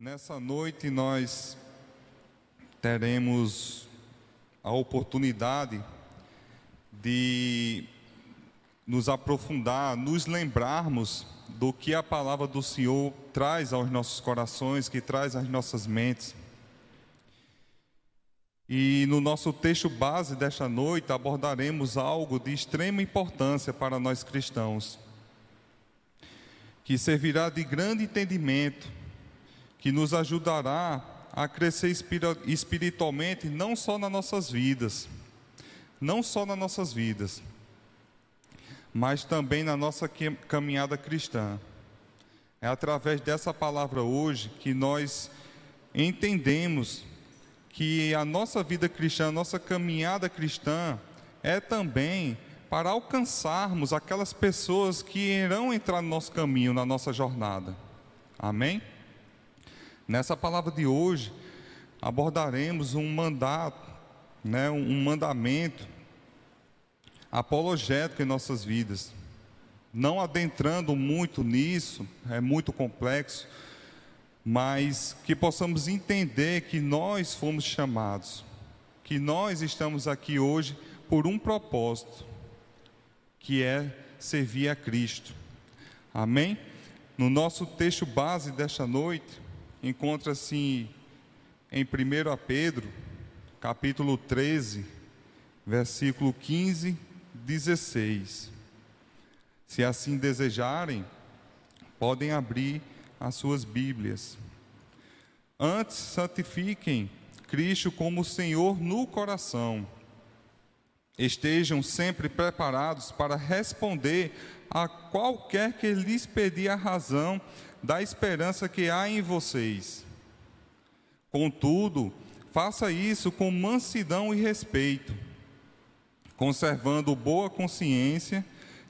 Nessa noite nós teremos a oportunidade de nos aprofundar, nos lembrarmos do que a palavra do Senhor traz aos nossos corações, que traz às nossas mentes. E no nosso texto base desta noite abordaremos algo de extrema importância para nós cristãos, que servirá de grande entendimento que nos ajudará a crescer espiritualmente não só nas nossas vidas, não só nas nossas vidas, mas também na nossa caminhada cristã. É através dessa palavra hoje que nós entendemos que a nossa vida cristã, a nossa caminhada cristã é também para alcançarmos aquelas pessoas que irão entrar no nosso caminho, na nossa jornada. Amém? Nessa palavra de hoje, abordaremos um mandato, né, um mandamento apologético em nossas vidas. Não adentrando muito nisso, é muito complexo, mas que possamos entender que nós fomos chamados, que nós estamos aqui hoje por um propósito, que é servir a Cristo. Amém? No nosso texto base desta noite, encontra-se em 1 Pedro, capítulo 13, versículo 15, 16. Se assim desejarem, podem abrir as suas Bíblias. Antes, santifiquem Cristo como Senhor no coração. Estejam sempre preparados para responder a qualquer que lhes pedir a razão da esperança que há em vocês. Contudo, faça isso com mansidão e respeito, conservando boa consciência,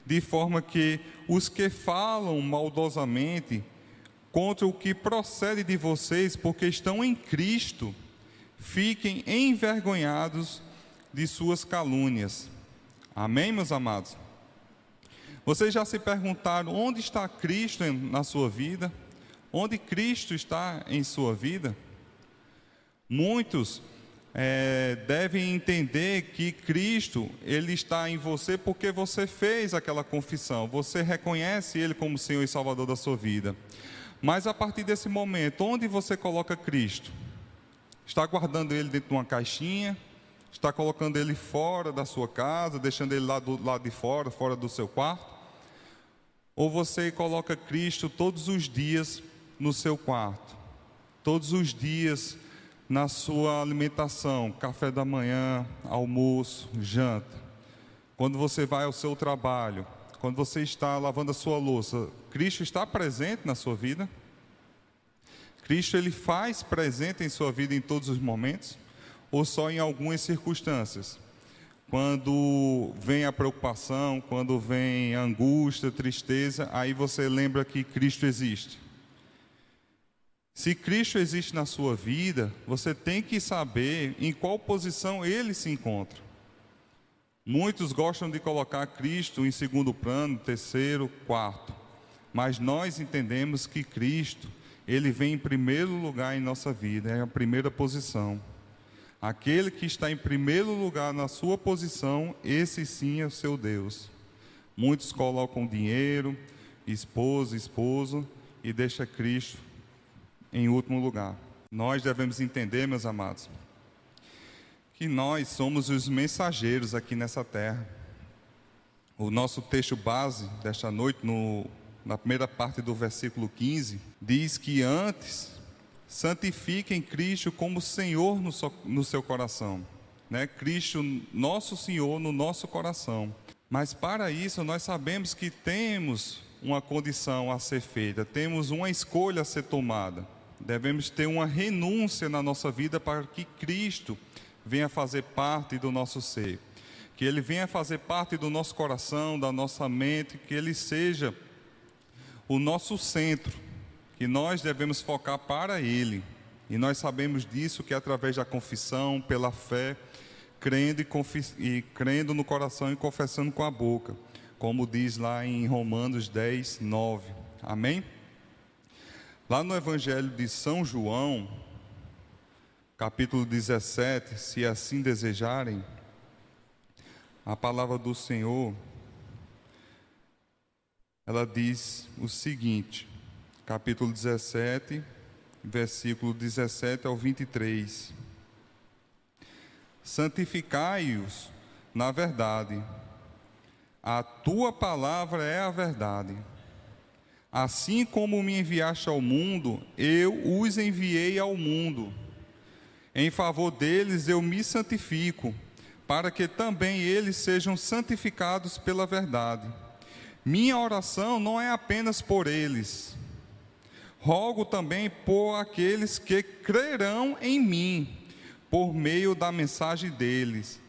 de forma que os que falam maldosamente contra o que procede de vocês, porque estão em Cristo, fiquem envergonhados de suas calúnias. Amém, meus amados? Vocês já se perguntaram onde está Cristo na sua vida? Onde Cristo está em sua vida? Muitos é, devem entender que Cristo ele está em você porque você fez aquela confissão, você reconhece Ele como Senhor e Salvador da sua vida. Mas a partir desse momento, onde você coloca Cristo? Está guardando Ele dentro de uma caixinha? Está colocando Ele fora da sua casa, deixando Ele lá do lado de fora, fora do seu quarto? Ou você coloca Cristo todos os dias no seu quarto, todos os dias na sua alimentação, café da manhã, almoço, janta. Quando você vai ao seu trabalho, quando você está lavando a sua louça, Cristo está presente na sua vida? Cristo ele faz presente em sua vida em todos os momentos ou só em algumas circunstâncias? Quando vem a preocupação, quando vem a angústia, tristeza, aí você lembra que Cristo existe. Se Cristo existe na sua vida, você tem que saber em qual posição ele se encontra. Muitos gostam de colocar Cristo em segundo plano, terceiro, quarto. Mas nós entendemos que Cristo, ele vem em primeiro lugar em nossa vida, é a primeira posição. Aquele que está em primeiro lugar na sua posição, esse sim é o seu Deus. Muitos colocam dinheiro, esposa, esposo e deixa Cristo em último lugar. Nós devemos entender, meus amados, que nós somos os mensageiros aqui nessa terra. O nosso texto base desta noite, no, na primeira parte do versículo 15, diz que antes santifiquem Cristo como Senhor no seu, no seu coração. Né? Cristo, nosso Senhor, no nosso coração. Mas para isso nós sabemos que temos uma condição a ser feita, temos uma escolha a ser tomada. Devemos ter uma renúncia na nossa vida para que Cristo venha fazer parte do nosso ser, que Ele venha fazer parte do nosso coração, da nossa mente, que Ele seja o nosso centro que nós devemos focar para Ele. E nós sabemos disso que é através da confissão, pela fé, crendo, e, e crendo no coração e confessando com a boca, como diz lá em Romanos 10, 9. Amém? Lá no Evangelho de São João, capítulo 17, se assim desejarem, a palavra do Senhor, ela diz o seguinte, capítulo 17, versículo 17 ao 23. Santificai-os na verdade, a tua palavra é a verdade. Assim como me enviaste ao mundo, eu os enviei ao mundo. Em favor deles eu me santifico, para que também eles sejam santificados pela verdade. Minha oração não é apenas por eles, rogo também por aqueles que crerão em mim, por meio da mensagem deles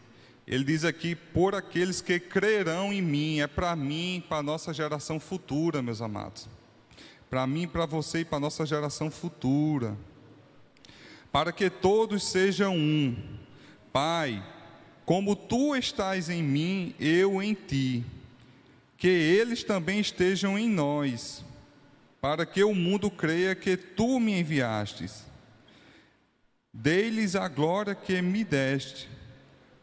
ele diz aqui: por aqueles que crerão em mim, é para mim, para a nossa geração futura, meus amados. Para mim, para você e para a nossa geração futura. Para que todos sejam um. Pai, como tu estás em mim, eu em ti. Que eles também estejam em nós, para que o mundo creia que tu me enviastes. Dei-lhes a glória que me deste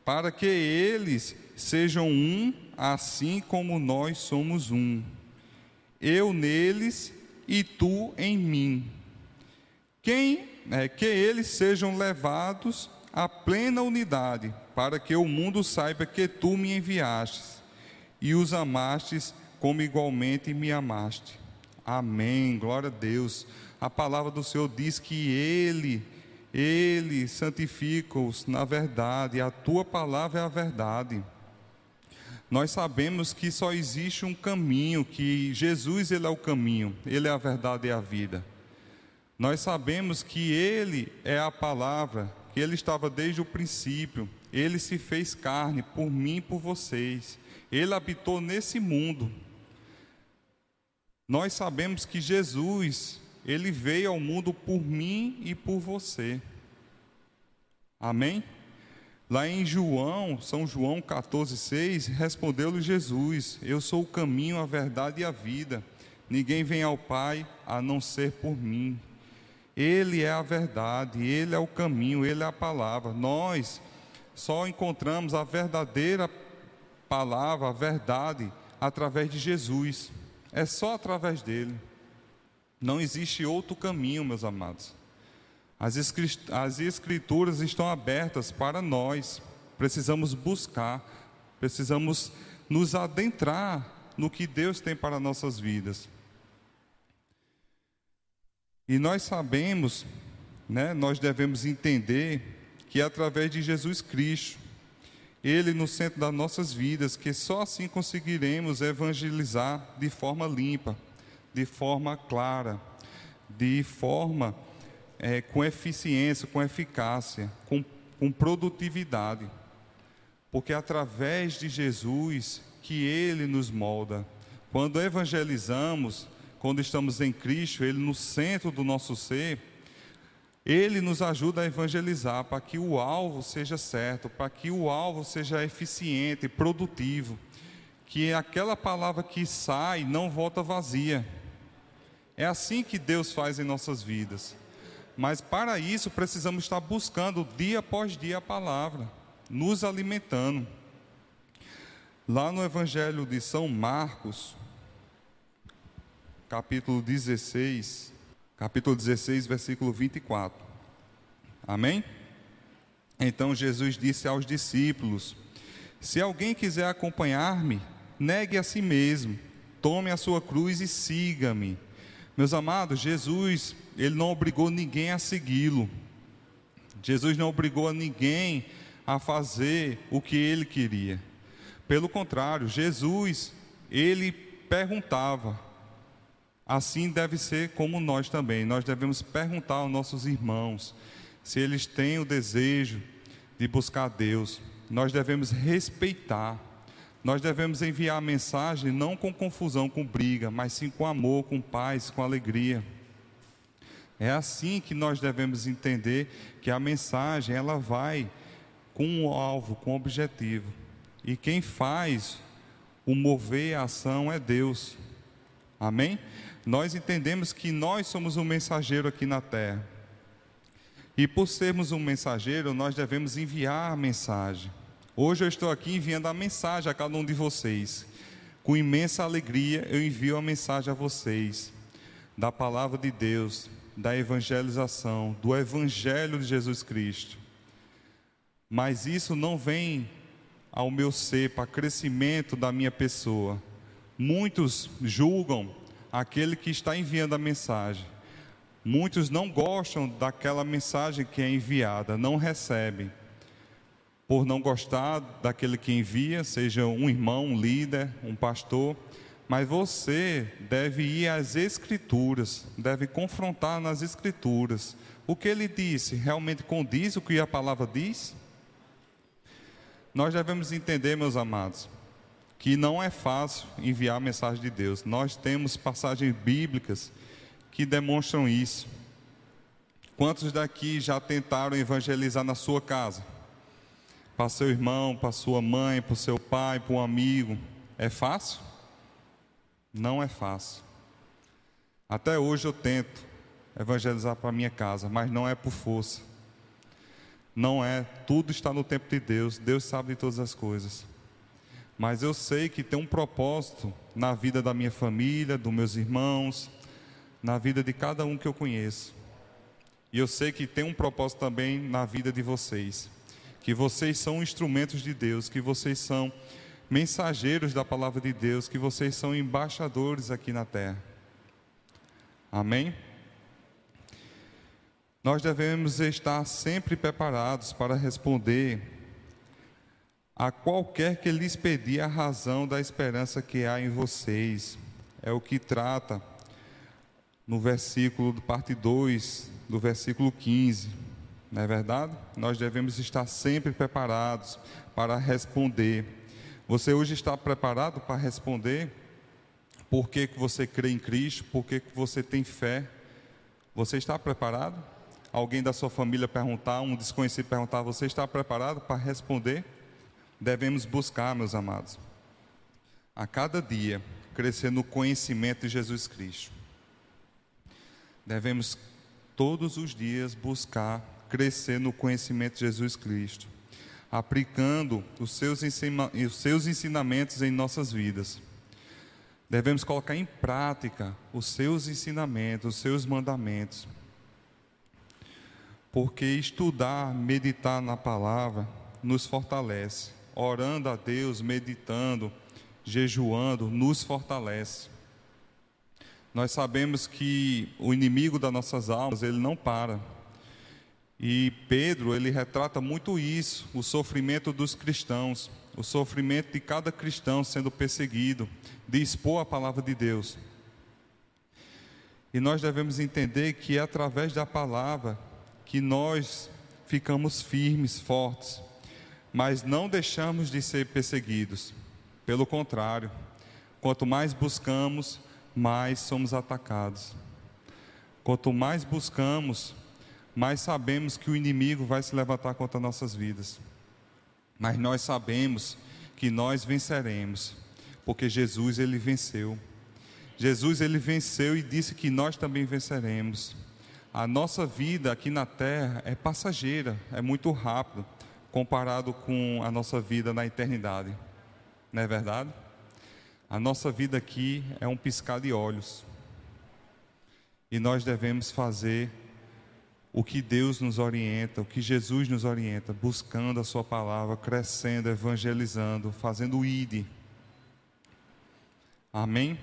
para que eles sejam um, assim como nós somos um. Eu neles e tu em mim. Quem é, que eles sejam levados à plena unidade, para que o mundo saiba que tu me enviastes e os amastes como igualmente me amaste. Amém. Glória a Deus. A palavra do Senhor diz que ele ele santifica-os na verdade, a tua palavra é a verdade. Nós sabemos que só existe um caminho, que Jesus ele é o caminho, ele é a verdade e a vida. Nós sabemos que ele é a palavra, que ele estava desde o princípio, ele se fez carne por mim e por vocês. Ele habitou nesse mundo. Nós sabemos que Jesus ele veio ao mundo por mim e por você. Amém? Lá em João, São João 14,6, respondeu-lhe Jesus: Eu sou o caminho, a verdade e a vida. Ninguém vem ao Pai a não ser por mim. Ele é a verdade, Ele é o caminho, Ele é a palavra. Nós só encontramos a verdadeira palavra, a verdade, através de Jesus. É só através dele. Não existe outro caminho, meus amados. As escrituras estão abertas para nós. Precisamos buscar, precisamos nos adentrar no que Deus tem para nossas vidas. E nós sabemos, né, nós devemos entender que é através de Jesus Cristo, Ele no centro das nossas vidas, que só assim conseguiremos evangelizar de forma limpa, de forma clara, de forma é, com eficiência, com eficácia, com, com produtividade. Porque é através de Jesus que Ele nos molda. Quando evangelizamos, quando estamos em Cristo, Ele no centro do nosso ser, Ele nos ajuda a evangelizar para que o alvo seja certo, para que o alvo seja eficiente, produtivo, que aquela palavra que sai não volta vazia é assim que Deus faz em nossas vidas. Mas para isso precisamos estar buscando dia após dia a palavra, nos alimentando. Lá no Evangelho de São Marcos, capítulo 16, capítulo 16, versículo 24. Amém? Então Jesus disse aos discípulos: Se alguém quiser acompanhar-me, negue a si mesmo, tome a sua cruz e siga-me. Meus amados, Jesus, ele não obrigou ninguém a segui-lo. Jesus não obrigou a ninguém a fazer o que ele queria. Pelo contrário, Jesus, ele perguntava. Assim deve ser como nós também. Nós devemos perguntar aos nossos irmãos se eles têm o desejo de buscar Deus. Nós devemos respeitar. Nós devemos enviar a mensagem não com confusão, com briga, mas sim com amor, com paz, com alegria. É assim que nós devemos entender que a mensagem ela vai com um alvo, com um objetivo. E quem faz o mover a ação é Deus. Amém? nós entendemos que nós somos um mensageiro aqui na terra. E por sermos um mensageiro, nós devemos enviar a mensagem. Hoje eu estou aqui enviando a mensagem a cada um de vocês. Com imensa alegria eu envio a mensagem a vocês da palavra de Deus, da evangelização, do evangelho de Jesus Cristo. Mas isso não vem ao meu ser para crescimento da minha pessoa. Muitos julgam aquele que está enviando a mensagem. Muitos não gostam daquela mensagem que é enviada, não recebem. Por não gostar daquele que envia, seja um irmão, um líder, um pastor, mas você deve ir às Escrituras, deve confrontar nas Escrituras. O que ele disse realmente condiz o que a palavra diz? Nós devemos entender, meus amados, que não é fácil enviar a mensagem de Deus. Nós temos passagens bíblicas que demonstram isso. Quantos daqui já tentaram evangelizar na sua casa? Para seu irmão, para sua mãe, para seu pai, para um amigo. É fácil? Não é fácil. Até hoje eu tento evangelizar para minha casa, mas não é por força. Não é, tudo está no tempo de Deus, Deus sabe de todas as coisas. Mas eu sei que tem um propósito na vida da minha família, dos meus irmãos, na vida de cada um que eu conheço. E eu sei que tem um propósito também na vida de vocês. Que vocês são instrumentos de Deus, que vocês são mensageiros da palavra de Deus, que vocês são embaixadores aqui na terra. Amém? Nós devemos estar sempre preparados para responder a qualquer que lhes pedir a razão da esperança que há em vocês. É o que trata no versículo do parte 2, do versículo 15. Não é verdade? Nós devemos estar sempre preparados para responder você hoje está preparado para responder por que, que você crê em Cristo, por que, que você tem fé? Você está preparado? Alguém da sua família perguntar, um desconhecido perguntar, você está preparado para responder? Devemos buscar, meus amados, a cada dia crescer no conhecimento de Jesus Cristo. Devemos todos os dias buscar crescer no conhecimento de Jesus Cristo aplicando os seus, os seus ensinamentos em nossas vidas. Devemos colocar em prática os seus ensinamentos, os seus mandamentos. Porque estudar, meditar na palavra nos fortalece. Orando a Deus, meditando, jejuando, nos fortalece. Nós sabemos que o inimigo das nossas almas, ele não para e Pedro, ele retrata muito isso, o sofrimento dos cristãos, o sofrimento de cada cristão sendo perseguido, de expor a palavra de Deus. E nós devemos entender que é através da palavra que nós ficamos firmes, fortes, mas não deixamos de ser perseguidos. Pelo contrário, quanto mais buscamos, mais somos atacados. Quanto mais buscamos, mas sabemos que o inimigo vai se levantar contra nossas vidas. Mas nós sabemos que nós venceremos, porque Jesus ele venceu. Jesus ele venceu e disse que nós também venceremos. A nossa vida aqui na terra é passageira, é muito rápido comparado com a nossa vida na eternidade. Não é verdade? A nossa vida aqui é um piscar de olhos. E nós devemos fazer o que Deus nos orienta, o que Jesus nos orienta, buscando a Sua palavra, crescendo, evangelizando, fazendo o ID. Amém?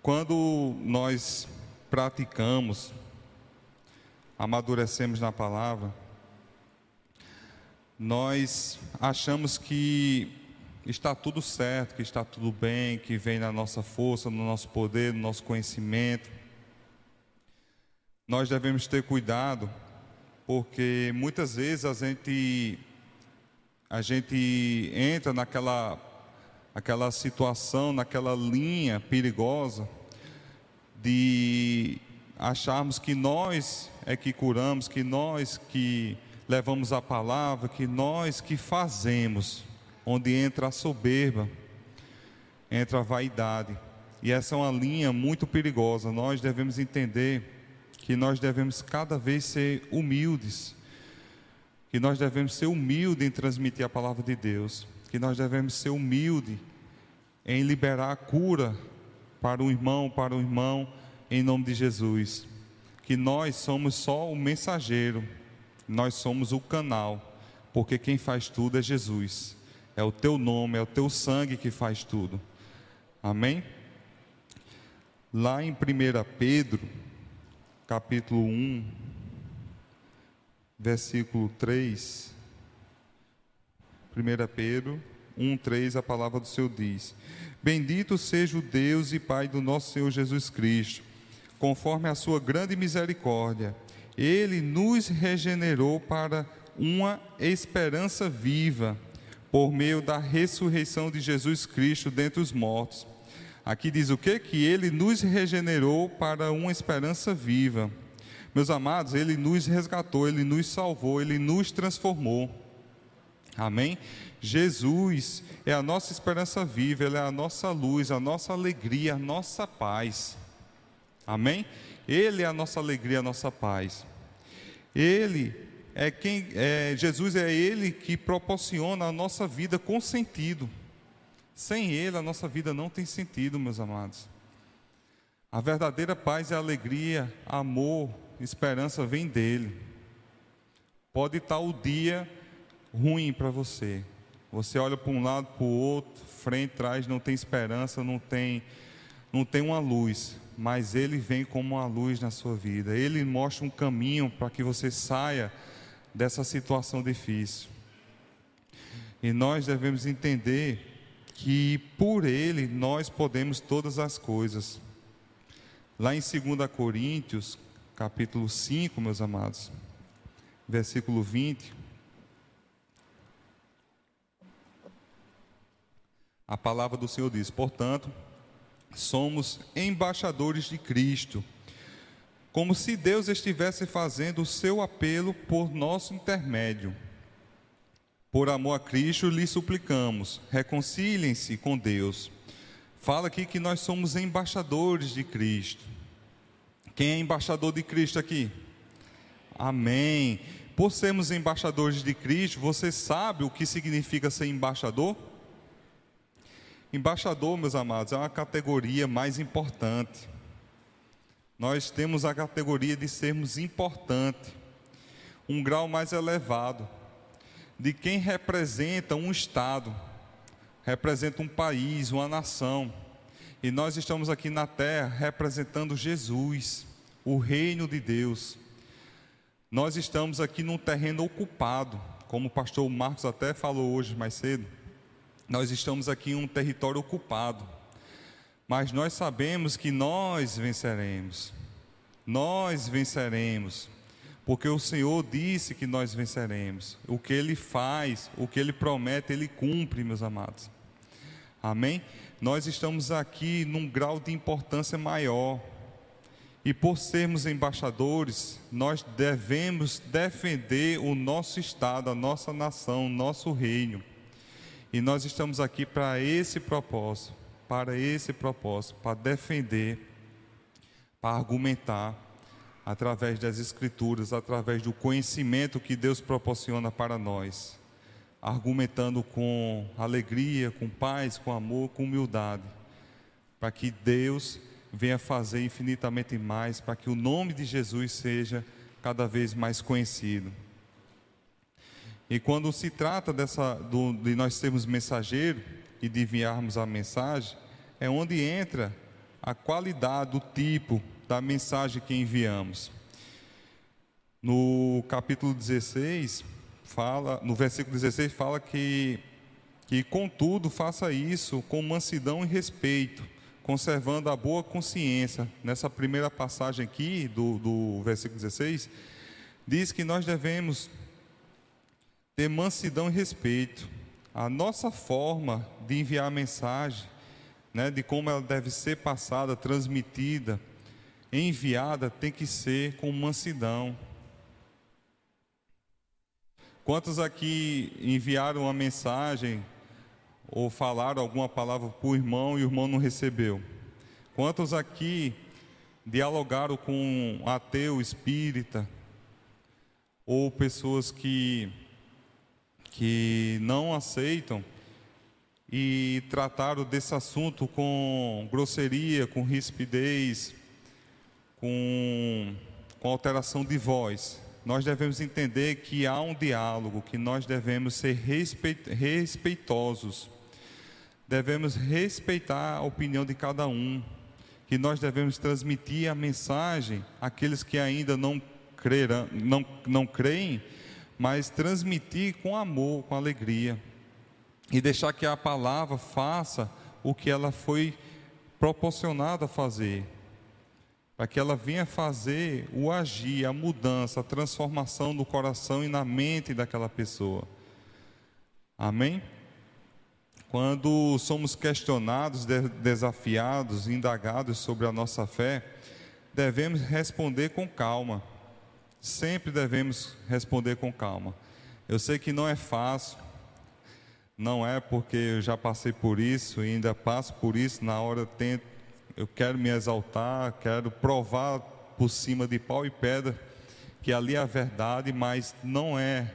Quando nós praticamos, amadurecemos na palavra, nós achamos que está tudo certo, que está tudo bem, que vem na nossa força, no nosso poder, no nosso conhecimento. Nós devemos ter cuidado, porque muitas vezes a gente a gente entra naquela aquela situação, naquela linha perigosa de acharmos que nós é que curamos, que nós que levamos a palavra, que nós que fazemos, onde entra a soberba, entra a vaidade. E essa é uma linha muito perigosa. Nós devemos entender que nós devemos cada vez ser humildes, que nós devemos ser humildes em transmitir a palavra de Deus, que nós devemos ser humildes em liberar a cura para o irmão, para o irmão, em nome de Jesus. Que nós somos só o mensageiro, nós somos o canal, porque quem faz tudo é Jesus. É o teu nome, é o teu sangue que faz tudo. Amém? Lá em 1 Pedro, capítulo 1, versículo 3. 1 Pedro 1, 3, a palavra do Senhor diz: Bendito seja o Deus e Pai do nosso Senhor Jesus Cristo, conforme a sua grande misericórdia, ele nos regenerou para uma esperança viva, por meio da ressurreição de Jesus Cristo dentre os mortos. Aqui diz o que? Que ele nos regenerou para uma esperança viva. Meus amados, ele nos resgatou, ele nos salvou, ele nos transformou. Amém? Jesus é a nossa esperança viva, ele é a nossa luz, a nossa alegria, a nossa paz. Amém? Ele é a nossa alegria, a nossa paz. Ele é quem, é, Jesus é Ele que proporciona a nossa vida com sentido. Sem Ele, a nossa vida não tem sentido, meus amados. A verdadeira paz e alegria, amor, esperança vem dele. Pode estar o dia ruim para você. Você olha para um lado, para o outro, frente, trás, não tem esperança, não tem, não tem uma luz mas Ele vem como uma luz na sua vida. Ele mostra um caminho para que você saia dessa situação difícil. E nós devemos entender que por Ele nós podemos todas as coisas. Lá em 2 Coríntios, capítulo 5, meus amados, versículo 20. A palavra do Senhor diz: Portanto, somos embaixadores de Cristo, como se Deus estivesse fazendo o seu apelo por nosso intermédio. Por amor a Cristo, lhe suplicamos, reconciliem-se com Deus. Fala aqui que nós somos embaixadores de Cristo. Quem é embaixador de Cristo aqui? Amém. Por sermos embaixadores de Cristo, você sabe o que significa ser embaixador? Embaixador, meus amados, é uma categoria mais importante. Nós temos a categoria de sermos importante, um grau mais elevado, de quem representa um Estado, representa um país, uma nação. E nós estamos aqui na terra representando Jesus, o reino de Deus. Nós estamos aqui num terreno ocupado, como o pastor Marcos até falou hoje mais cedo nós estamos aqui em um território ocupado, mas nós sabemos que nós venceremos. Nós venceremos, porque o Senhor disse que nós venceremos. O que Ele faz, o que Ele promete, Ele cumpre, meus amados. Amém? Nós estamos aqui num grau de importância maior. E por sermos embaixadores, nós devemos defender o nosso Estado, a nossa nação, o nosso reino. E nós estamos aqui para esse propósito, para esse propósito, para defender, para argumentar através das escrituras, através do conhecimento que Deus proporciona para nós, argumentando com alegria, com paz, com amor, com humildade, para que Deus venha fazer infinitamente mais, para que o nome de Jesus seja cada vez mais conhecido. E quando se trata dessa, do, de nós sermos mensageiro e de enviarmos a mensagem, é onde entra a qualidade, o tipo da mensagem que enviamos. No capítulo 16, fala, no versículo 16, fala que, que contudo faça isso com mansidão e respeito, conservando a boa consciência. Nessa primeira passagem aqui do, do versículo 16, diz que nós devemos ter mansidão e respeito. A nossa forma de enviar a mensagem, né, de como ela deve ser passada, transmitida, enviada, tem que ser com mansidão. Quantos aqui enviaram uma mensagem ou falaram alguma palavra para o irmão e o irmão não recebeu? Quantos aqui dialogaram com um ateu, espírita, ou pessoas que, que não aceitam e trataram desse assunto com grosseria, com rispidez, com, com alteração de voz. Nós devemos entender que há um diálogo, que nós devemos ser respeitosos, devemos respeitar a opinião de cada um, que nós devemos transmitir a mensagem àqueles que ainda não creram, não, não creem, mas transmitir com amor, com alegria e deixar que a palavra faça o que ela foi proporcionada a fazer, para que ela venha fazer o agir, a mudança, a transformação no coração e na mente daquela pessoa. Amém? Quando somos questionados, desafiados, indagados sobre a nossa fé, devemos responder com calma. Sempre devemos responder com calma. Eu sei que não é fácil, não é porque eu já passei por isso e ainda passo por isso, na hora tento, eu quero me exaltar, quero provar por cima de pau e pedra que ali é a verdade, mas não é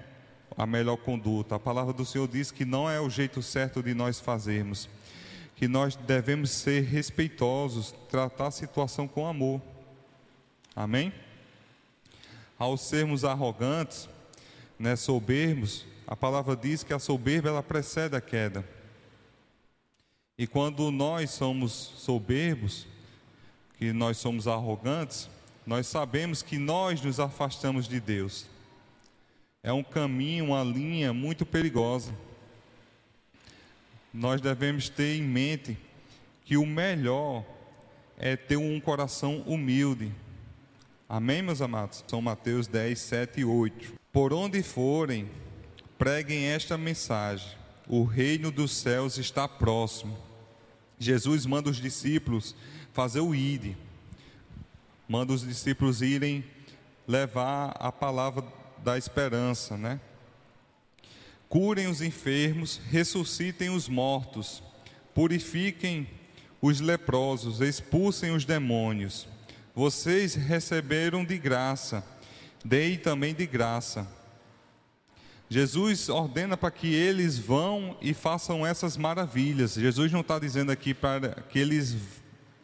a melhor conduta. A palavra do Senhor diz que não é o jeito certo de nós fazermos, que nós devemos ser respeitosos, tratar a situação com amor. Amém? Ao sermos arrogantes, né, soberbos, a palavra diz que a soberba ela precede a queda. E quando nós somos soberbos, que nós somos arrogantes, nós sabemos que nós nos afastamos de Deus. É um caminho, uma linha muito perigosa. Nós devemos ter em mente que o melhor é ter um coração humilde. Amém, meus amados? São Mateus 10, 7 e 8. Por onde forem, preguem esta mensagem: o reino dos céus está próximo. Jesus manda os discípulos fazer o ide, manda os discípulos irem levar a palavra da esperança, né? Curem os enfermos, ressuscitem os mortos, purifiquem os leprosos, expulsem os demônios. Vocês receberam de graça, deem também de graça Jesus ordena para que eles vão e façam essas maravilhas. Jesus não está dizendo aqui para que eles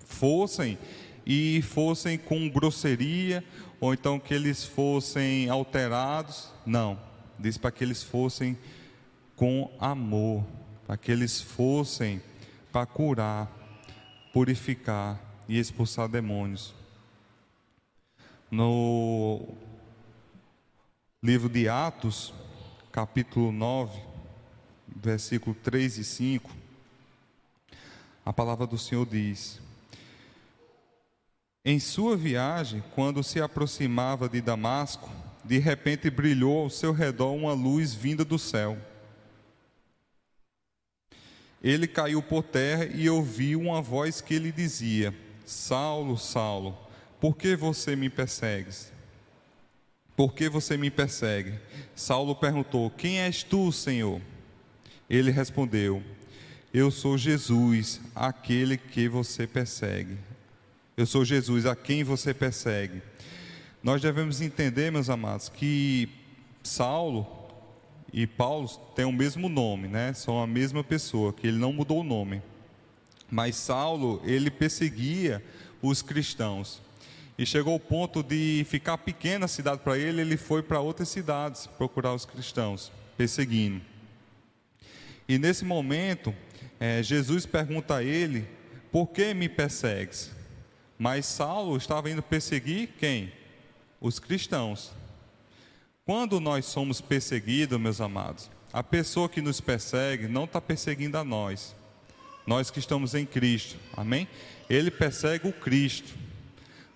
fossem e fossem com grosseria, ou então que eles fossem alterados. Não, diz para que eles fossem com amor, para que eles fossem para curar, purificar e expulsar demônios. No livro de Atos, capítulo 9, versículo 3 e 5, a palavra do Senhor diz: Em sua viagem, quando se aproximava de Damasco, de repente brilhou ao seu redor uma luz vinda do céu. Ele caiu por terra e ouviu uma voz que lhe dizia: Saulo, Saulo, por que você me persegues? Por que você me persegue? Saulo perguntou: Quem és tu, Senhor? Ele respondeu: Eu sou Jesus, aquele que você persegue. Eu sou Jesus, a quem você persegue. Nós devemos entender, meus amados, que Saulo e Paulo têm o mesmo nome, né? São a mesma pessoa, que ele não mudou o nome. Mas Saulo, ele perseguia os cristãos e chegou ao ponto de ficar pequena a cidade para ele, ele foi para outras cidades procurar os cristãos, perseguindo. E nesse momento, é, Jesus pergunta a ele: Por que me persegues? Mas Saulo estava indo perseguir quem? Os cristãos. Quando nós somos perseguidos, meus amados, a pessoa que nos persegue não está perseguindo a nós, nós que estamos em Cristo, amém? Ele persegue o Cristo.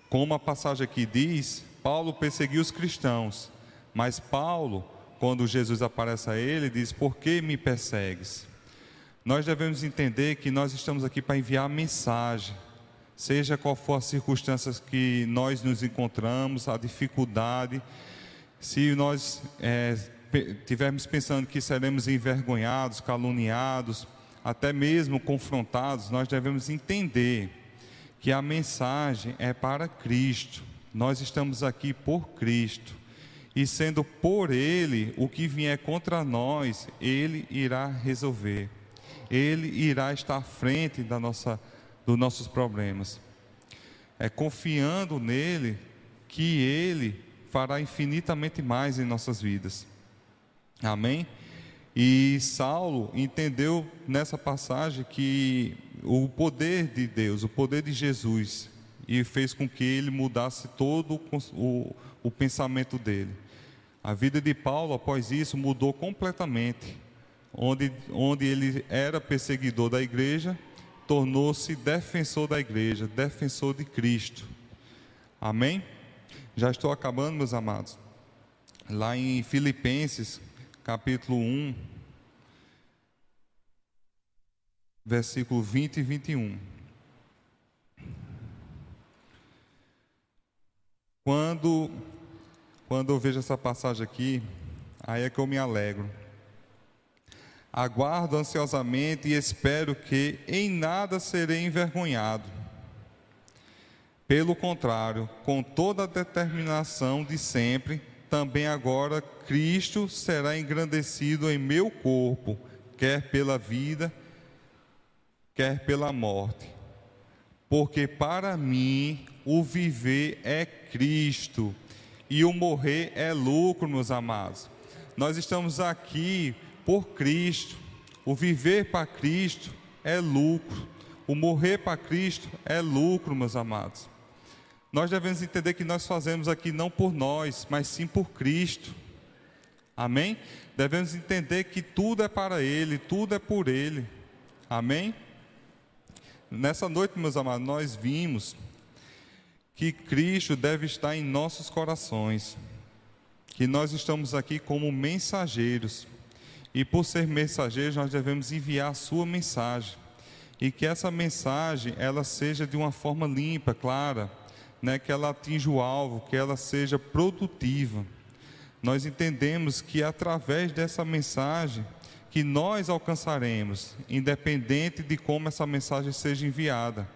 Como a passagem aqui diz, Paulo perseguiu os cristãos, mas Paulo, quando Jesus aparece a ele, diz: Por que me persegues? Nós devemos entender que nós estamos aqui para enviar mensagem, seja qual for as circunstâncias que nós nos encontramos, a dificuldade, se nós é, tivermos pensando que seremos envergonhados, caluniados, até mesmo confrontados, nós devemos entender que a mensagem é para Cristo. Nós estamos aqui por Cristo. E sendo por Ele o que vier contra nós, Ele irá resolver. Ele irá estar à frente da nossa, dos nossos problemas. É confiando nele que Ele fará infinitamente mais em nossas vidas. Amém? E Saulo entendeu nessa passagem que o poder de Deus, o poder de Jesus, e fez com que ele mudasse todo o, o pensamento dele. A vida de Paulo, após isso, mudou completamente. Onde, onde ele era perseguidor da igreja, tornou-se defensor da igreja, defensor de Cristo. Amém? Já estou acabando, meus amados. Lá em Filipenses, capítulo 1, versículo 20 e 21. Quando, quando eu vejo essa passagem aqui, aí é que eu me alegro. Aguardo ansiosamente e espero que em nada serei envergonhado. Pelo contrário, com toda a determinação de sempre, também agora Cristo será engrandecido em meu corpo, quer pela vida, quer pela morte. Porque para mim o viver é Cristo e o morrer é lucro, meus amados. Nós estamos aqui por Cristo. O viver para Cristo é lucro. O morrer para Cristo é lucro, meus amados. Nós devemos entender que nós fazemos aqui não por nós, mas sim por Cristo. Amém? Devemos entender que tudo é para Ele, tudo é por Ele. Amém? Nessa noite, meus amados, nós vimos que Cristo deve estar em nossos corações, que nós estamos aqui como mensageiros, e por ser mensageiros, nós devemos enviar a sua mensagem, e que essa mensagem ela seja de uma forma limpa, clara, né, que ela atinja o alvo, que ela seja produtiva. Nós entendemos que através dessa mensagem que nós alcançaremos, independente de como essa mensagem seja enviada.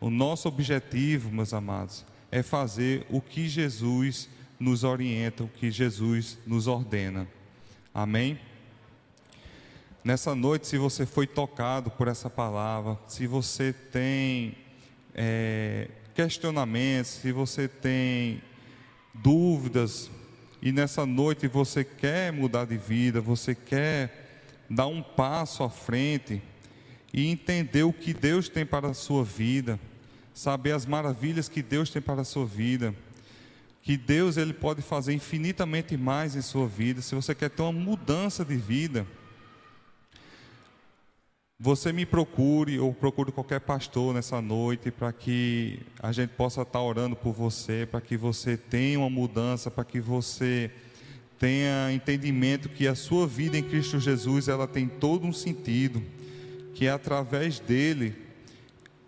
O nosso objetivo, meus amados, é fazer o que Jesus nos orienta, o que Jesus nos ordena. Amém? Nessa noite, se você foi tocado por essa palavra, se você tem é, questionamentos, se você tem dúvidas, e nessa noite você quer mudar de vida, você quer dar um passo à frente e entender o que Deus tem para a sua vida, saber as maravilhas que Deus tem para a sua vida, que Deus ele pode fazer infinitamente mais em sua vida. Se você quer ter uma mudança de vida, você me procure ou procure qualquer pastor nessa noite para que a gente possa estar orando por você, para que você tenha uma mudança, para que você tenha entendimento que a sua vida em Cristo Jesus ela tem todo um sentido, que é através dele,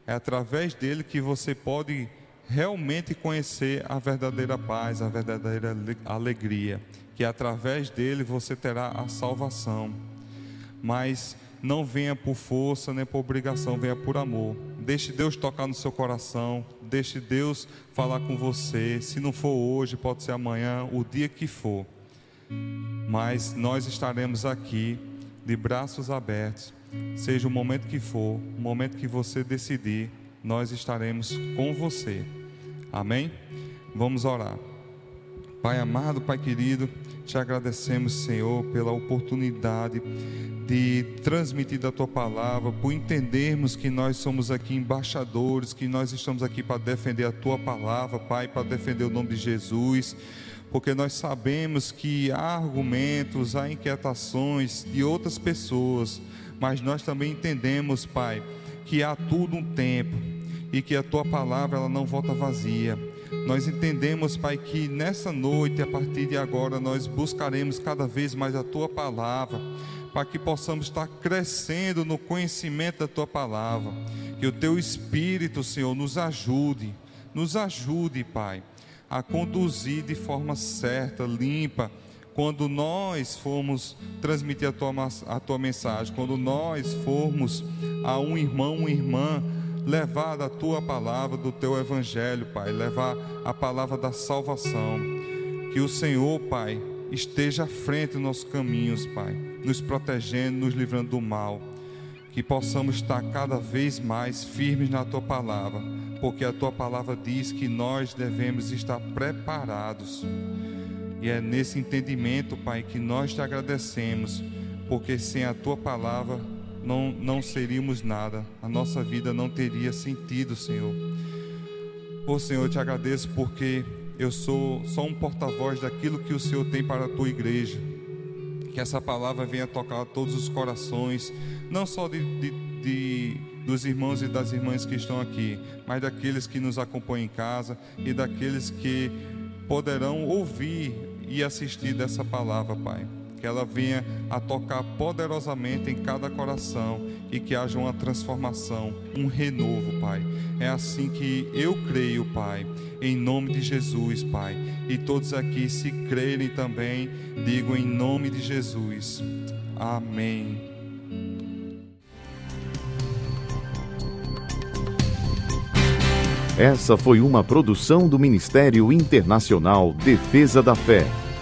é através dele que você pode realmente conhecer a verdadeira paz, a verdadeira alegria, que através dele você terá a salvação. Mas não venha por força nem por obrigação, venha por amor. Deixe Deus tocar no seu coração, deixe Deus falar com você. Se não for hoje, pode ser amanhã, o dia que for mas nós estaremos aqui de braços abertos, seja o momento que for, o momento que você decidir, nós estaremos com você. Amém? Vamos orar. Pai amado, Pai querido, te agradecemos, Senhor, pela oportunidade de transmitir a tua palavra, por entendermos que nós somos aqui embaixadores, que nós estamos aqui para defender a tua palavra, Pai, para defender o nome de Jesus porque nós sabemos que há argumentos, há inquietações de outras pessoas, mas nós também entendemos, Pai, que há tudo um tempo e que a tua palavra ela não volta vazia. Nós entendemos, Pai, que nessa noite, a partir de agora, nós buscaremos cada vez mais a tua palavra, para que possamos estar crescendo no conhecimento da tua palavra. Que o teu Espírito, Senhor, nos ajude, nos ajude, Pai a conduzir de forma certa, limpa, quando nós formos transmitir a tua, a tua mensagem, quando nós formos a um irmão, uma irmã, levar a tua palavra, do teu evangelho, Pai, levar a palavra da salvação. Que o Senhor, Pai, esteja à frente dos nossos caminhos, Pai, nos protegendo, nos livrando do mal. Que possamos estar cada vez mais firmes na tua palavra, porque a tua palavra diz que nós devemos estar preparados. E é nesse entendimento, Pai, que nós te agradecemos, porque sem a tua palavra não, não seríamos nada, a nossa vida não teria sentido, Senhor. Ô Senhor, eu te agradeço porque eu sou só um porta-voz daquilo que o Senhor tem para a tua igreja. Que essa palavra venha tocar todos os corações, não só de, de, de, dos irmãos e das irmãs que estão aqui, mas daqueles que nos acompanham em casa e daqueles que poderão ouvir e assistir dessa palavra, Pai. Que ela venha a tocar poderosamente em cada coração e que haja uma transformação, um renovo, Pai. É assim que eu creio, Pai, em nome de Jesus, Pai. E todos aqui, se crerem também, digo em nome de Jesus. Amém. Essa foi uma produção do Ministério Internacional Defesa da Fé,